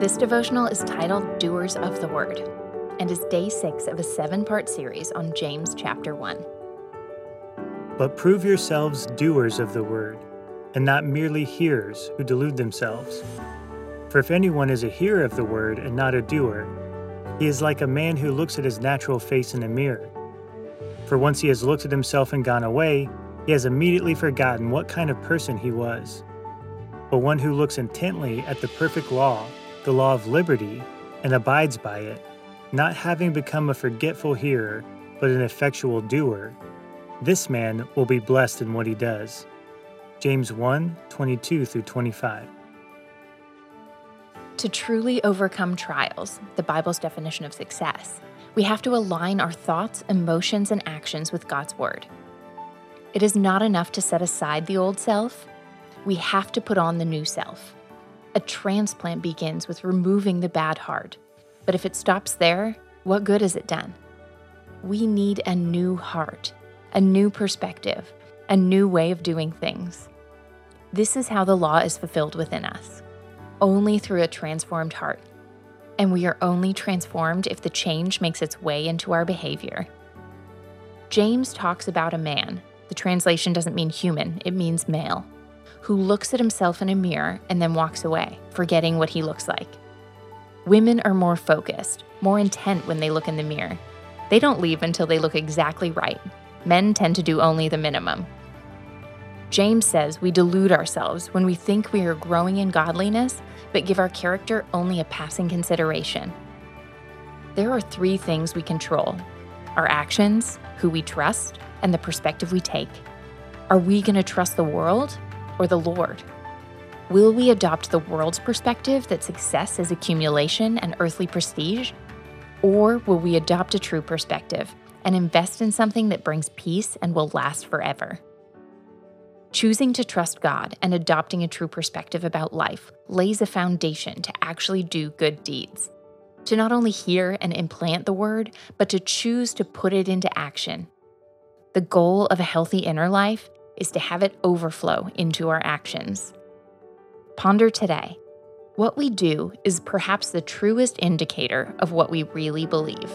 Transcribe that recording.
This devotional is titled Doers of the Word and is day six of a seven part series on James chapter 1. But prove yourselves doers of the word, and not merely hearers who delude themselves. For if anyone is a hearer of the word and not a doer, he is like a man who looks at his natural face in a mirror. For once he has looked at himself and gone away, he has immediately forgotten what kind of person he was. But one who looks intently at the perfect law, the law of liberty, and abides by it, not having become a forgetful hearer, but an effectual doer, this man will be blessed in what he does. James 1 22 through 25. To truly overcome trials, the Bible's definition of success, we have to align our thoughts, emotions, and actions with God's Word. It is not enough to set aside the old self, we have to put on the new self. A transplant begins with removing the bad heart, but if it stops there, what good has it done? We need a new heart, a new perspective, a new way of doing things. This is how the law is fulfilled within us only through a transformed heart. And we are only transformed if the change makes its way into our behavior. James talks about a man. The translation doesn't mean human, it means male, who looks at himself in a mirror and then walks away, forgetting what he looks like. Women are more focused, more intent when they look in the mirror. They don't leave until they look exactly right. Men tend to do only the minimum. James says we delude ourselves when we think we are growing in godliness, but give our character only a passing consideration. There are three things we control our actions, who we trust, and the perspective we take. Are we going to trust the world or the Lord? Will we adopt the world's perspective that success is accumulation and earthly prestige? Or will we adopt a true perspective and invest in something that brings peace and will last forever? Choosing to trust God and adopting a true perspective about life lays a foundation to actually do good deeds. To not only hear and implant the word, but to choose to put it into action. The goal of a healthy inner life is to have it overflow into our actions. Ponder today. What we do is perhaps the truest indicator of what we really believe.